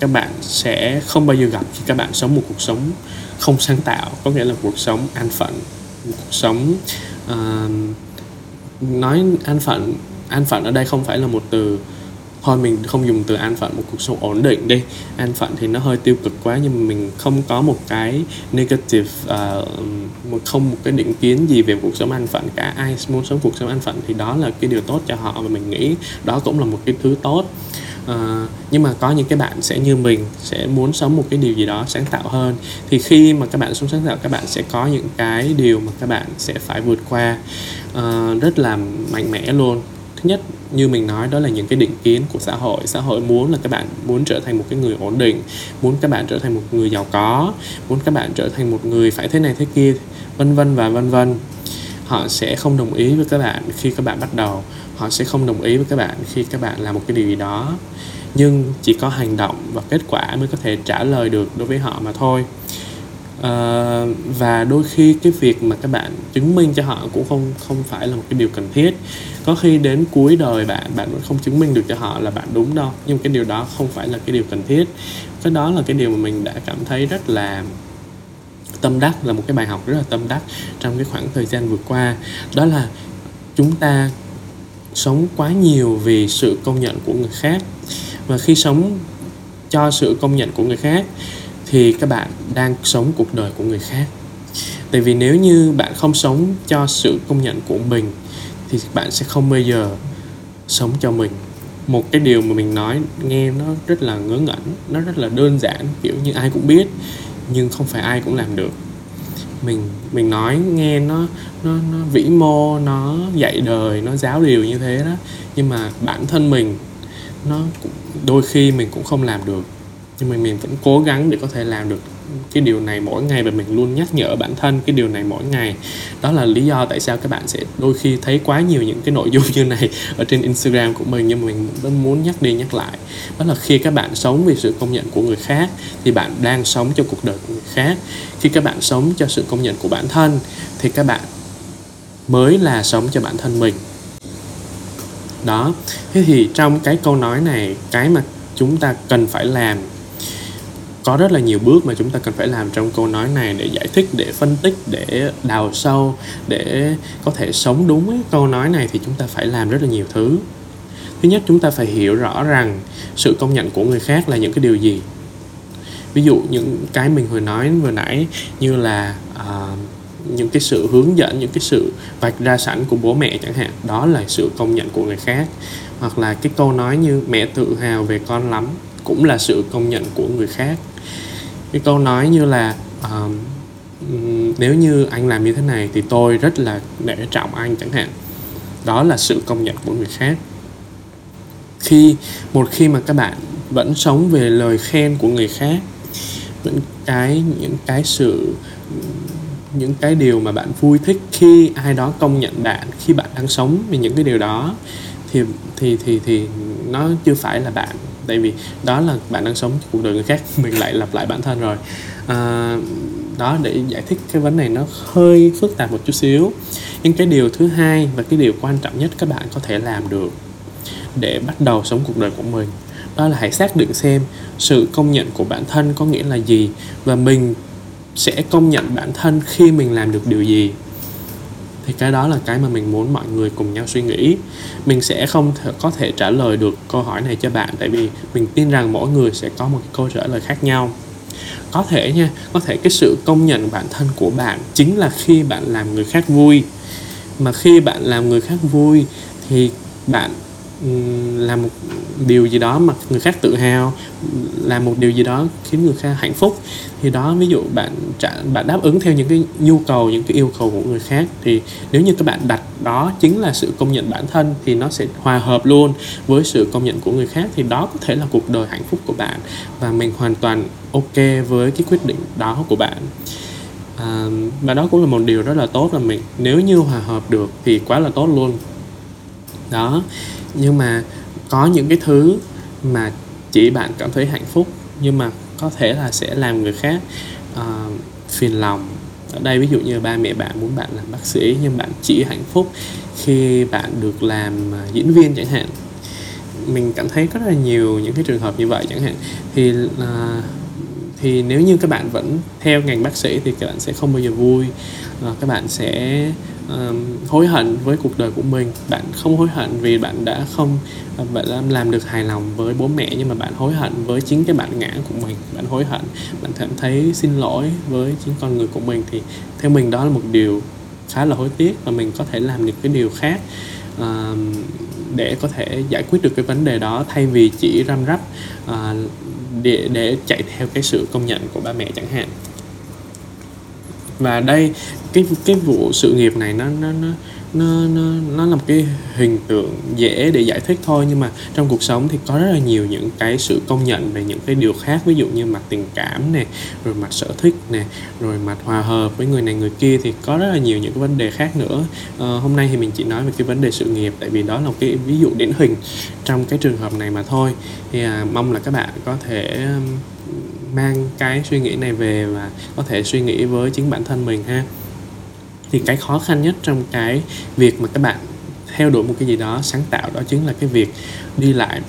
các bạn sẽ không bao giờ gặp khi các bạn sống một cuộc sống không sáng tạo có nghĩa là cuộc sống an phận một cuộc sống uh, nói an phận an phận ở đây không phải là một từ thôi mình không dùng từ an phận một cuộc sống ổn định đi. An phận thì nó hơi tiêu cực quá nhưng mà mình không có một cái negative uh, một không một cái định kiến gì về cuộc sống an phận cả. Ai muốn sống cuộc sống an phận thì đó là cái điều tốt cho họ và mình nghĩ đó cũng là một cái thứ tốt. Uh, nhưng mà có những cái bạn sẽ như mình sẽ muốn sống một cái điều gì đó sáng tạo hơn. Thì khi mà các bạn sống sáng tạo các bạn sẽ có những cái điều mà các bạn sẽ phải vượt qua uh, rất là mạnh mẽ luôn thứ nhất, như mình nói, đó là những cái định kiến của xã hội. Xã hội muốn là các bạn muốn trở thành một cái người ổn định, muốn các bạn trở thành một người giàu có, muốn các bạn trở thành một người phải thế này thế kia, vân vân và vân vân. Họ sẽ không đồng ý với các bạn khi các bạn bắt đầu. Họ sẽ không đồng ý với các bạn khi các bạn làm một cái điều gì đó. Nhưng chỉ có hành động và kết quả mới có thể trả lời được đối với họ mà thôi uh, và đôi khi cái việc mà các bạn chứng minh cho họ cũng không không phải là một cái điều cần thiết. Có khi đến cuối đời bạn bạn vẫn không chứng minh được cho họ là bạn đúng đâu. Nhưng cái điều đó không phải là cái điều cần thiết. Cái đó là cái điều mà mình đã cảm thấy rất là tâm đắc là một cái bài học rất là tâm đắc trong cái khoảng thời gian vừa qua. Đó là chúng ta sống quá nhiều vì sự công nhận của người khác. Và khi sống cho sự công nhận của người khác thì các bạn đang sống cuộc đời của người khác. Tại vì nếu như bạn không sống cho sự công nhận của mình, thì bạn sẽ không bao giờ sống cho mình. Một cái điều mà mình nói, nghe nó rất là ngớ ngẩn, nó rất là đơn giản, kiểu như ai cũng biết, nhưng không phải ai cũng làm được. Mình mình nói, nghe nó nó nó vĩ mô, nó dạy đời, nó giáo điều như thế đó, nhưng mà bản thân mình, nó đôi khi mình cũng không làm được nhưng mà mình vẫn cố gắng để có thể làm được cái điều này mỗi ngày và mình luôn nhắc nhở bản thân cái điều này mỗi ngày. Đó là lý do tại sao các bạn sẽ đôi khi thấy quá nhiều những cái nội dung như này ở trên Instagram của mình, nhưng mà mình vẫn muốn nhắc đi nhắc lại. Đó là khi các bạn sống vì sự công nhận của người khác, thì bạn đang sống cho cuộc đời của người khác. Khi các bạn sống cho sự công nhận của bản thân, thì các bạn mới là sống cho bản thân mình. Đó. Thế thì trong cái câu nói này, cái mà chúng ta cần phải làm có rất là nhiều bước mà chúng ta cần phải làm trong câu nói này để giải thích để phân tích để đào sâu để có thể sống đúng với câu nói này thì chúng ta phải làm rất là nhiều thứ. Thứ nhất chúng ta phải hiểu rõ rằng sự công nhận của người khác là những cái điều gì. Ví dụ những cái mình vừa nói vừa nãy như là uh, những cái sự hướng dẫn những cái sự vạch ra sẵn của bố mẹ chẳng hạn đó là sự công nhận của người khác. Hoặc là cái câu nói như mẹ tự hào về con lắm cũng là sự công nhận của người khác cái câu nói như là um, nếu như anh làm như thế này thì tôi rất là để trọng anh chẳng hạn. Đó là sự công nhận của người khác. Khi một khi mà các bạn vẫn sống về lời khen của người khác những cái những cái sự những cái điều mà bạn vui thích khi ai đó công nhận bạn khi bạn đang sống về những cái điều đó thì thì thì thì nó chưa phải là bạn tại vì đó là bạn đang sống cuộc đời người khác mình lại lặp lại bản thân rồi. À, đó để giải thích cái vấn này nó hơi phức tạp một chút xíu. Nhưng cái điều thứ hai và cái điều quan trọng nhất các bạn có thể làm được để bắt đầu sống cuộc đời của mình đó là hãy xác định xem sự công nhận của bản thân có nghĩa là gì và mình sẽ công nhận bản thân khi mình làm được điều gì thì cái đó là cái mà mình muốn mọi người cùng nhau suy nghĩ. Mình sẽ không th- có thể trả lời được câu hỏi này cho bạn, tại vì mình tin rằng mỗi người sẽ có một câu trả lời khác nhau. Có thể nha, có thể cái sự công nhận bản thân của bạn chính là khi bạn làm người khác vui. Mà khi bạn làm người khác vui thì bạn làm một điều gì đó mà người khác tự hào làm một điều gì đó khiến người khác hạnh phúc. Thì đó ví dụ bạn trả bạn đáp ứng theo những cái nhu cầu những cái yêu cầu của người khác thì nếu như các bạn đặt đó chính là sự công nhận bản thân thì nó sẽ hòa hợp luôn với sự công nhận của người khác thì đó có thể là cuộc đời hạnh phúc của bạn và mình hoàn toàn ok với cái quyết định đó của bạn. À, và đó cũng là một điều rất là tốt là mình nếu như hòa hợp được thì quá là tốt luôn. Đó nhưng mà có những cái thứ mà chỉ bạn cảm thấy hạnh phúc nhưng mà có thể là sẽ làm người khác uh, phiền lòng. Ở đây ví dụ như ba mẹ bạn muốn bạn làm bác sĩ nhưng bạn chỉ hạnh phúc khi bạn được làm ờ, diễn viên chẳng hạn. Mình cảm thấy rất là nhiều những cái trường hợp như vậy chẳng hạn. Thì uh, thì nếu như các bạn vẫn theo ngành bác sĩ thì các bạn sẽ không bao giờ vui. Uh, các bạn sẽ um, hối hận với cuộc đời của mình. Bạn không hối hận vì bạn đã không ờ, bạn đã làm được hài lòng với bố mẹ nhưng mà bạn hối hận với chính cái bản ngã của mình. Bạn hối hận bạn cảm thấy xin lỗi với chính con người của mình thì theo mình đó là một điều khá là hối tiếc và mình có thể làm được cái điều khác. Um, để có thể giải quyết được cái vấn đề đó thay vì chỉ răm rắp à, để để chạy theo cái sự công nhận của ba mẹ chẳng hạn. Và đây cái cái vụ sự nghiệp này nó nó nó nó nó nó là một cái hình tượng dễ để giải thích thôi nhưng mà trong cuộc sống thì có rất là nhiều những cái sự công nhận về những cái điều khác. Ví dụ như mặt tình cảm nè rồi mặt sở thích nè rồi mặt hòa hợp với người này người kia thì có rất là nhiều những cái vấn đề khác nữa. À, hôm nay thì mình chỉ nói về cái vấn đề sự nghiệp tại vì đó là một cái ví dụ điển hình trong cái trường hợp này mà thôi. Thì à, mong là các bạn có thể mang cái suy nghĩ này về và có thể suy nghĩ với chính bản thân mình ha thì cái khó khăn nhất trong cái việc mà các bạn theo đuổi một cái gì đó sáng tạo đó chính là cái việc đi lại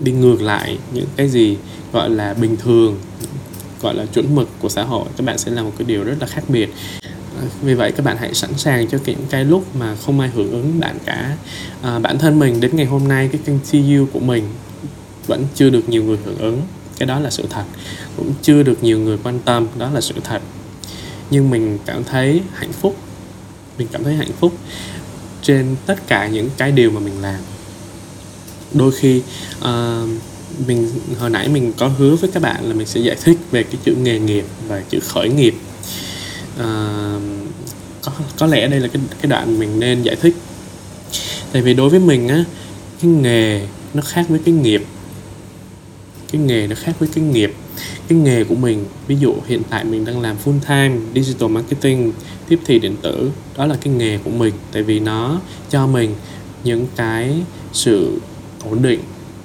đi ngược lại những cái gì gọi là bình thường gọi là chuẩn mực của xã hội các bạn sẽ làm một cái điều rất là khác biệt. À, vì vậy các bạn hãy sẵn sàng cho những cái lúc mà không ai hưởng ứng bạn cả. À, bản thân mình đến ngày hôm nay cái kênh CU của mình vẫn chưa được nhiều người hưởng ứng cái đó là sự thật. Cũng chưa được nhiều người quan tâm đó là sự thật. Nhưng mình cảm thấy hạnh phúc mình cảm thấy hạnh phúc trên tất cả những cái điều mà mình làm. Đôi khi uh, mình hồi nãy mình có hứa với các bạn là mình sẽ giải thích về cái chữ nghề nghiệp và chữ khởi nghiệp. Uh, có có lẽ đây là cái cái đoạn mình nên giải thích. Tại vì đối với mình á cái nghề nó khác với cái nghiệp cái nghề nó khác với cái nghiệp, cái nghề của mình. Ví dụ hiện tại mình đang làm full time digital marketing, tiếp thị điện tử, đó là cái nghề của mình. Tại vì nó cho mình những cái sự ổn định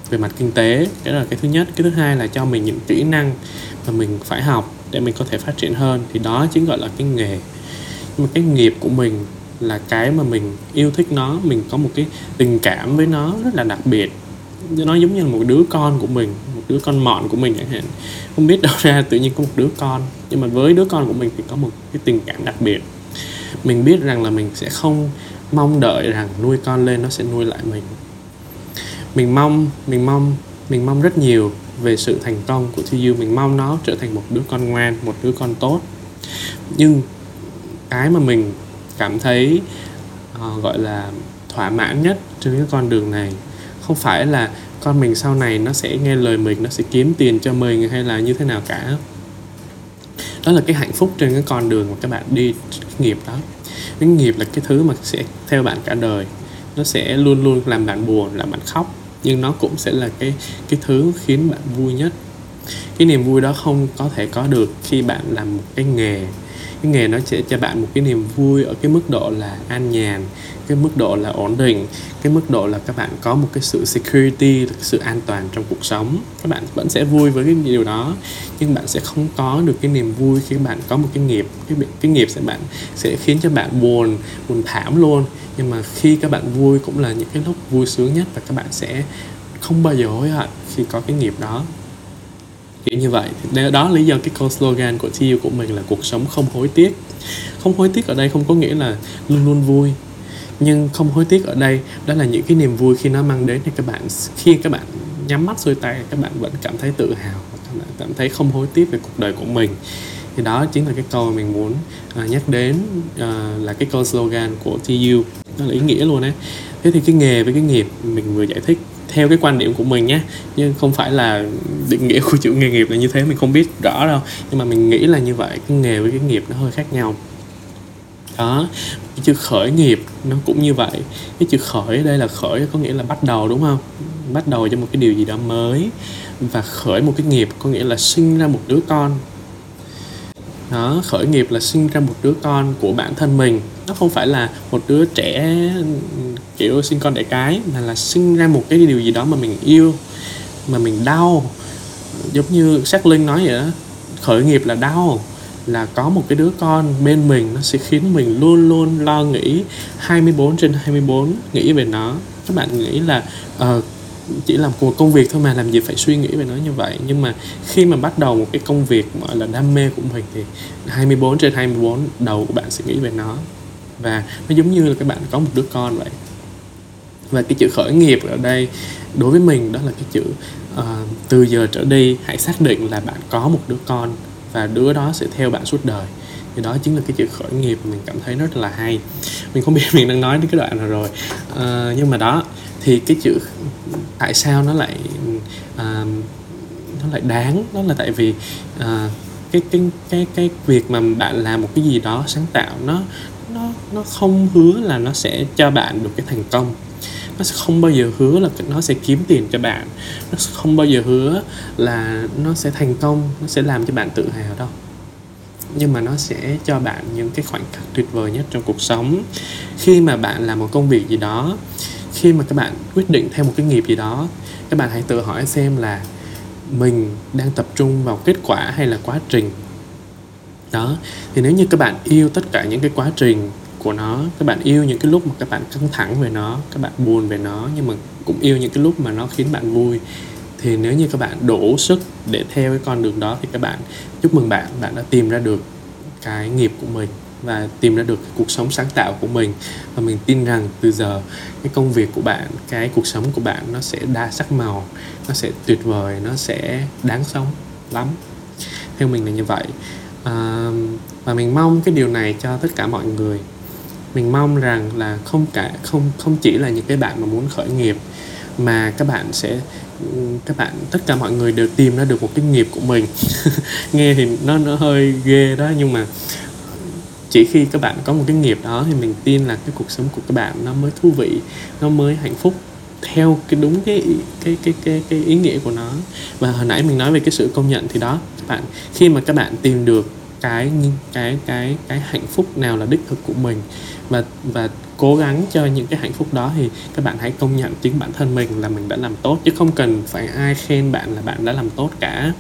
về mặt kinh tế, cái là cái thứ nhất. Cái thứ hai là cho mình những kỹ năng mà mình phải học để mình có thể phát triển hơn. Thì đó chính gọi là cái nghề. Nhưng mà cái nghiệp của mình là cái mà mình yêu thích nó, mình có một cái tình cảm với nó rất là đặc biệt nó giống như là một đứa con của mình một đứa con mọn của mình chẳng hạn. Không biết đâu ra tự nhiên có một đứa con. Nhưng mà với đứa con của mình thì có một cái tình cảm đặc biệt. Mình biết rằng là mình sẽ không mong đợi rằng nuôi con lên nó sẽ nuôi lại mình. Mình mong mình mong mình mong rất nhiều về sự thành công của Thi mình mong nó trở thành một đứa con ngoan một đứa con tốt. Nhưng cái mà mình cảm thấy uh, gọi là thỏa mãn nhất trên cái con đường này không phải là con mình sau này nó sẽ nghe lời mình, nó sẽ kiếm tiền cho mình hay là như thế nào cả. Đó là cái hạnh phúc trên cái con đường mà các bạn đi nghiệp đó. Cái nghiệp là cái thứ mà sẽ theo bạn cả đời. Nó sẽ luôn luôn làm bạn buồn, làm bạn khóc. Nhưng nó cũng sẽ là cái cái thứ khiến bạn vui nhất. Cái niềm vui đó không có thể có được khi bạn làm một cái nghề. Cái nghề nó sẽ cho bạn một cái niềm vui ở cái mức độ là an nhàn cái mức độ là ổn định, cái mức độ là các bạn có một cái sự security cái sự an toàn trong cuộc sống. Các bạn vẫn sẽ vui với cái điều đó, nhưng bạn sẽ không có được cái niềm vui khi bạn có một cái nghiệp, cái cái nghiệp sẽ bạn, sẽ khiến cho bạn buồn buồn thảm luôn. Nhưng mà khi các bạn vui cũng là những cái lúc vui sướng nhất và các bạn sẽ không bao giờ hối hận khi có cái nghiệp đó. Kiểu như vậy. Thì đó là lý do cái câu slogan của TU của mình là cuộc sống không hối tiếc không hối tiếc ở đây không có nghĩa là luôn luôn vui nhưng không hối tiếc ở đây đó là những cái niềm vui khi nó mang đến thì các bạn. Khi các bạn nhắm mắt xuôi tay các bạn vẫn cảm thấy tự hào các bạn cảm thấy không hối tiếc về cuộc đời của mình. Thì đó chính là cái câu mà mình muốn uh, nhắc đến uh, là cái câu slogan của TU nó là ý nghĩa luôn đấy thế thì cái nghề với cái nghiệp mình vừa giải thích theo cái quan điểm của mình nhé nhưng không phải là định nghĩa của chữ nghề nghiệp là như thế mình không biết rõ đâu. Nhưng mà mình nghĩ là như vậy cái nghề với cái nghiệp nó hơi khác nhau đó. Cái chữ khởi nghiệp nó cũng như vậy. Cái chữ khởi ở đây là khởi có nghĩa là bắt đầu, đúng không? Bắt đầu cho một cái điều gì đó mới. Và khởi một cái nghiệp có nghĩa là sinh ra một đứa con. Đó, khởi nghiệp là sinh ra một đứa con của bản thân mình. Nó không phải là một đứa trẻ, kiểu, sinh con đẻ cái, mà là sinh ra một cái điều gì đó mà mình yêu, mà mình đau. Giống như sắc linh nói vậy đó, khởi nghiệp là đau là có một cái đứa con bên mình nó sẽ khiến mình luôn luôn lo nghĩ 24 trên 24 nghĩ về nó. Các bạn nghĩ là uh, chỉ làm một công việc thôi mà làm gì phải suy nghĩ về nó như vậy? Nhưng mà khi mà bắt đầu một cái công việc gọi là đam mê của mình thì 24 trên 24 đầu của bạn sẽ nghĩ về nó. Và nó giống như là các bạn có một đứa con vậy. Và cái chữ khởi nghiệp ở đây đối với mình đó là cái chữ uh, từ giờ trở đi hãy xác định là bạn có một đứa con và đứa đó sẽ theo bạn suốt đời. Thì đó chính là cái chữ khởi nghiệp mình cảm thấy rất là hay. Mình không biết mình đang nói đến cái đoạn nào rồi. À, nhưng mà đó thì cái chữ tại sao nó lại à, nó lại đáng? Đó là tại vì à, cái cái cái cái việc mà bạn làm một cái gì đó sáng tạo nó nó nó không hứa là nó sẽ cho bạn được cái thành công nó sẽ không bao giờ hứa là nó sẽ kiếm tiền cho bạn. Nó sẽ không bao giờ hứa là nó sẽ thành công, nó sẽ làm cho bạn tự hào đâu. Nhưng mà nó sẽ cho bạn những cái khoảnh khắc tuyệt vời nhất trong cuộc sống. Khi mà bạn làm một công việc gì đó, khi mà các bạn quyết định theo một cái nghiệp gì đó, các bạn hãy tự hỏi xem là mình đang tập trung vào kết quả hay là quá trình. Đó, thì nếu như các bạn yêu tất cả những cái quá trình của nó. Các bạn yêu những cái lúc mà các bạn căng thẳng về nó các bạn buồn về nó nhưng mà cũng yêu những cái lúc mà nó khiến bạn vui. Thì nếu như các bạn đủ sức để theo cái con đường đó thì các bạn chúc mừng bạn bạn đã tìm ra được cái nghiệp của mình và tìm ra được cái cuộc sống sáng tạo của mình. Và mình tin rằng từ giờ cái công việc của bạn cái cuộc sống của bạn nó sẽ đa sắc màu nó sẽ tuyệt vời nó sẽ đáng sống lắm. Theo mình là như vậy. À, và mình mong cái điều này cho tất cả mọi người mình mong rằng là không cả, không không chỉ là những cái bạn mà muốn khởi nghiệp, mà các bạn sẽ, các bạn, tất cả mọi người đều tìm ra được một cái nghiệp của mình. Nghe thì nó nó hơi ghê đó, nhưng mà chỉ khi các bạn có một cái nghiệp đó thì mình tin là cái cuộc sống của các bạn nó mới thú vị, nó mới hạnh phúc theo cái đúng cái cái cái cái cái ý nghĩa của nó. Và hồi nãy mình nói về cái sự công nhận thì đó, các bạn, khi mà các bạn tìm được cái cái cái cái hạnh phúc nào là đích thực của mình. Và và cố gắng cho những cái hạnh phúc đó thì các bạn hãy công nhận chính bản thân mình là mình đã làm tốt, chứ không cần phải ai khen bạn là bạn đã làm tốt cả.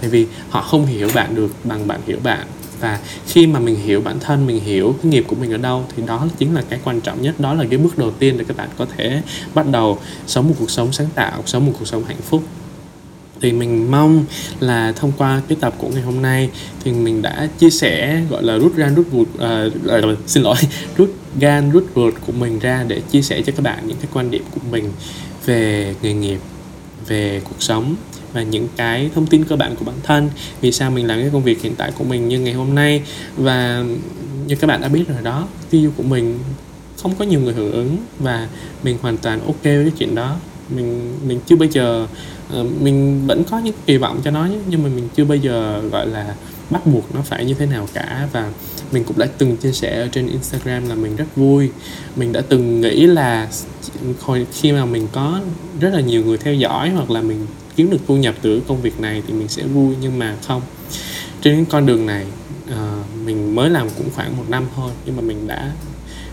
Bởi vì họ không hiểu bạn được bằng bạn hiểu bạn. Và khi mà mình hiểu bản thân, mình hiểu cái nghiệp của mình ở đâu thì đó chính là cái quan trọng nhất, đó là cái bước đầu tiên để các bạn có thể bắt đầu sống một cuộc sống sáng tạo, sống một cuộc sống hạnh phúc thì mình mong là thông qua cái tập của ngày hôm nay thì mình đã chia sẻ gọi là rút gan rút ruột uh, uh, xin lỗi rút gan rút ruột của mình ra để chia sẻ cho các bạn những cái quan điểm của mình về nghề nghiệp về cuộc sống và những cái thông tin cơ bản của bản thân vì sao mình làm cái công việc hiện tại của mình như ngày hôm nay. Và như các bạn đã biết rồi đó video của mình không có nhiều người hưởng ứng và mình hoàn toàn ok với cái chuyện đó. Mình mình chưa bao giờ Ờ, mình vẫn có những kỳ vọng cho nó nhé, nhưng mà mình chưa bao giờ, gọi là, bắt buộc nó phải như thế nào cả. Và mình cũng đã từng chia sẻ ở trên Instagram là mình rất vui. Mình đã từng nghĩ là hồi khi mà mình có rất là nhiều người theo dõi hoặc là mình kiếm được thu nhập từ công việc này thì mình sẽ vui, nhưng mà không. Trên con đường này uh, mình mới làm cũng khoảng một năm thôi nhưng mà mình đã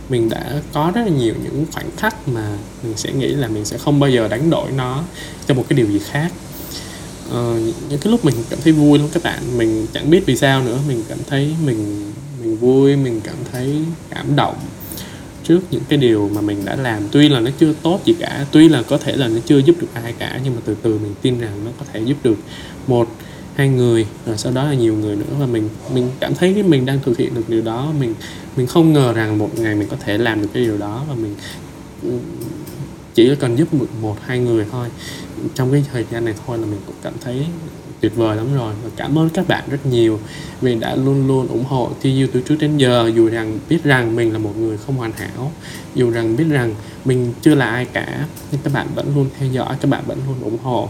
mình đã có rất là nhiều những khoảnh khắc mà mình sẽ nghĩ là mình sẽ không bao giờ đánh đổi nó cho một cái điều gì khác. Uh, những cái lúc mình cảm thấy vui lắm các bạn. Mình chẳng biết vì sao nữa. Mình cảm thấy mình mình vui mình cảm thấy cảm động trước những cái điều mà mình đã làm. Tuy là nó chưa tốt gì cả tuy là có thể là nó chưa giúp được ai cả nhưng mà từ từ mình tin rằng nó có thể giúp được một hai người rồi sau đó là nhiều người nữa và mình mình cảm thấy cái mình đang thực hiện được điều đó. Mình mình không ngờ rằng một ngày mình có thể làm được cái điều đó và mình chỉ cần giúp một, một hai người thôi. Trong cái thời gian này thôi là mình cũng cảm thấy tuyệt vời lắm rồi và cảm ơn các bạn rất nhiều vì đã luôn luôn ủng hộ TU từ trước đến giờ. Dù rằng biết rằng mình là một người không hoàn hảo dù rằng biết rằng mình chưa là ai cả nhưng các bạn vẫn luôn theo dõi các bạn vẫn luôn ủng hộ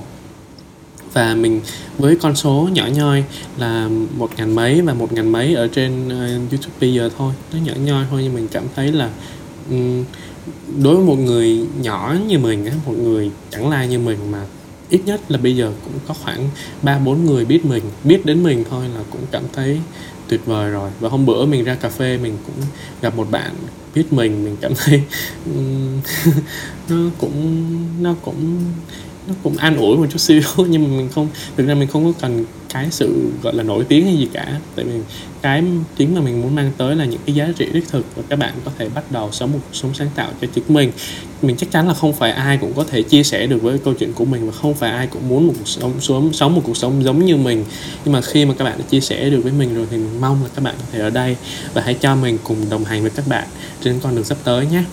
và mình với con số nhỏ nhoi là một ngàn mấy và một ngàn mấy ở trên uh, YouTube bây giờ thôi. Nó nhỏ nhoi thôi nhưng mình cảm thấy là um, đối với một người nhỏ như mình một người chẳng là như mình mà ít nhất là bây giờ cũng có khoảng ba bốn người biết mình biết đến mình thôi là cũng cảm thấy tuyệt vời rồi. Và hôm bữa mình ra cà phê mình cũng gặp một bạn biết mình mình cảm thấy nó cũng nó cũng nó cũng an ủi một chút xíu, nhưng mà mình không, thực ra mình không có cần cái sự, gọi là, nổi tiếng hay gì cả. Tại vì cái chính mà mình muốn mang tới là những cái giá trị đích thực và các bạn có thể bắt đầu sống một cuộc sống sáng tạo cho chính mình. Mình chắc chắn là không phải ai cũng có thể chia sẻ được với câu chuyện của mình và không phải ai cũng muốn một cuộc sống sống sống một cuộc sống giống như mình. Nhưng mà khi mà các bạn đã chia sẻ được với mình rồi thì mình mong là các bạn có thể ở đây và hãy cho mình cùng đồng hành với các bạn trên con đường sắp tới nhé.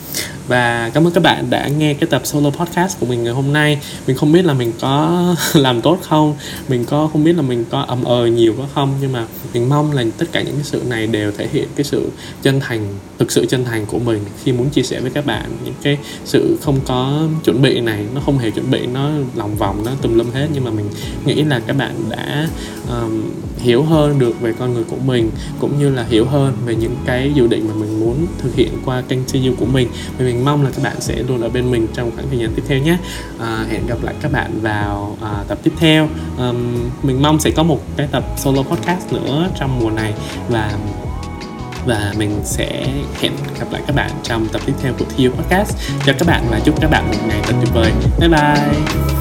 Và cảm ơn các bạn đã nghe cái tập solo podcast của mình ngày hôm nay. Mình không biết là mình có làm tốt không? Mình có không biết là mình có âm ơi nhiều có không nhưng mà mình mong là tất cả những cái sự này đều thể hiện cái sự chân thành thực sự chân thành của mình khi muốn chia sẻ với các bạn. Những cái sự không có chuẩn bị này nó không hề chuẩn bị nó lòng vòng nó tùm lum hết. Nhưng mà mình nghĩ là các bạn đã um, hiểu hơn được về con người của mình cũng như là hiểu hơn về những cái dự định mà mình muốn thực hiện qua kênh CU của mình. Và mình mong là các bạn sẽ luôn ở bên mình trong khoảng thời gian tiếp theo nhé. À, hẹn gặp lại các bạn vào à, tập tiếp theo. Um, mình mong sẽ có một cái tập solo podcast nữa trong mùa này và và mình sẽ hẹn gặp lại các bạn trong tập tiếp theo của Theo Podcast. cho các bạn và chúc các bạn một ngày thật tuyệt vời. Bye bye.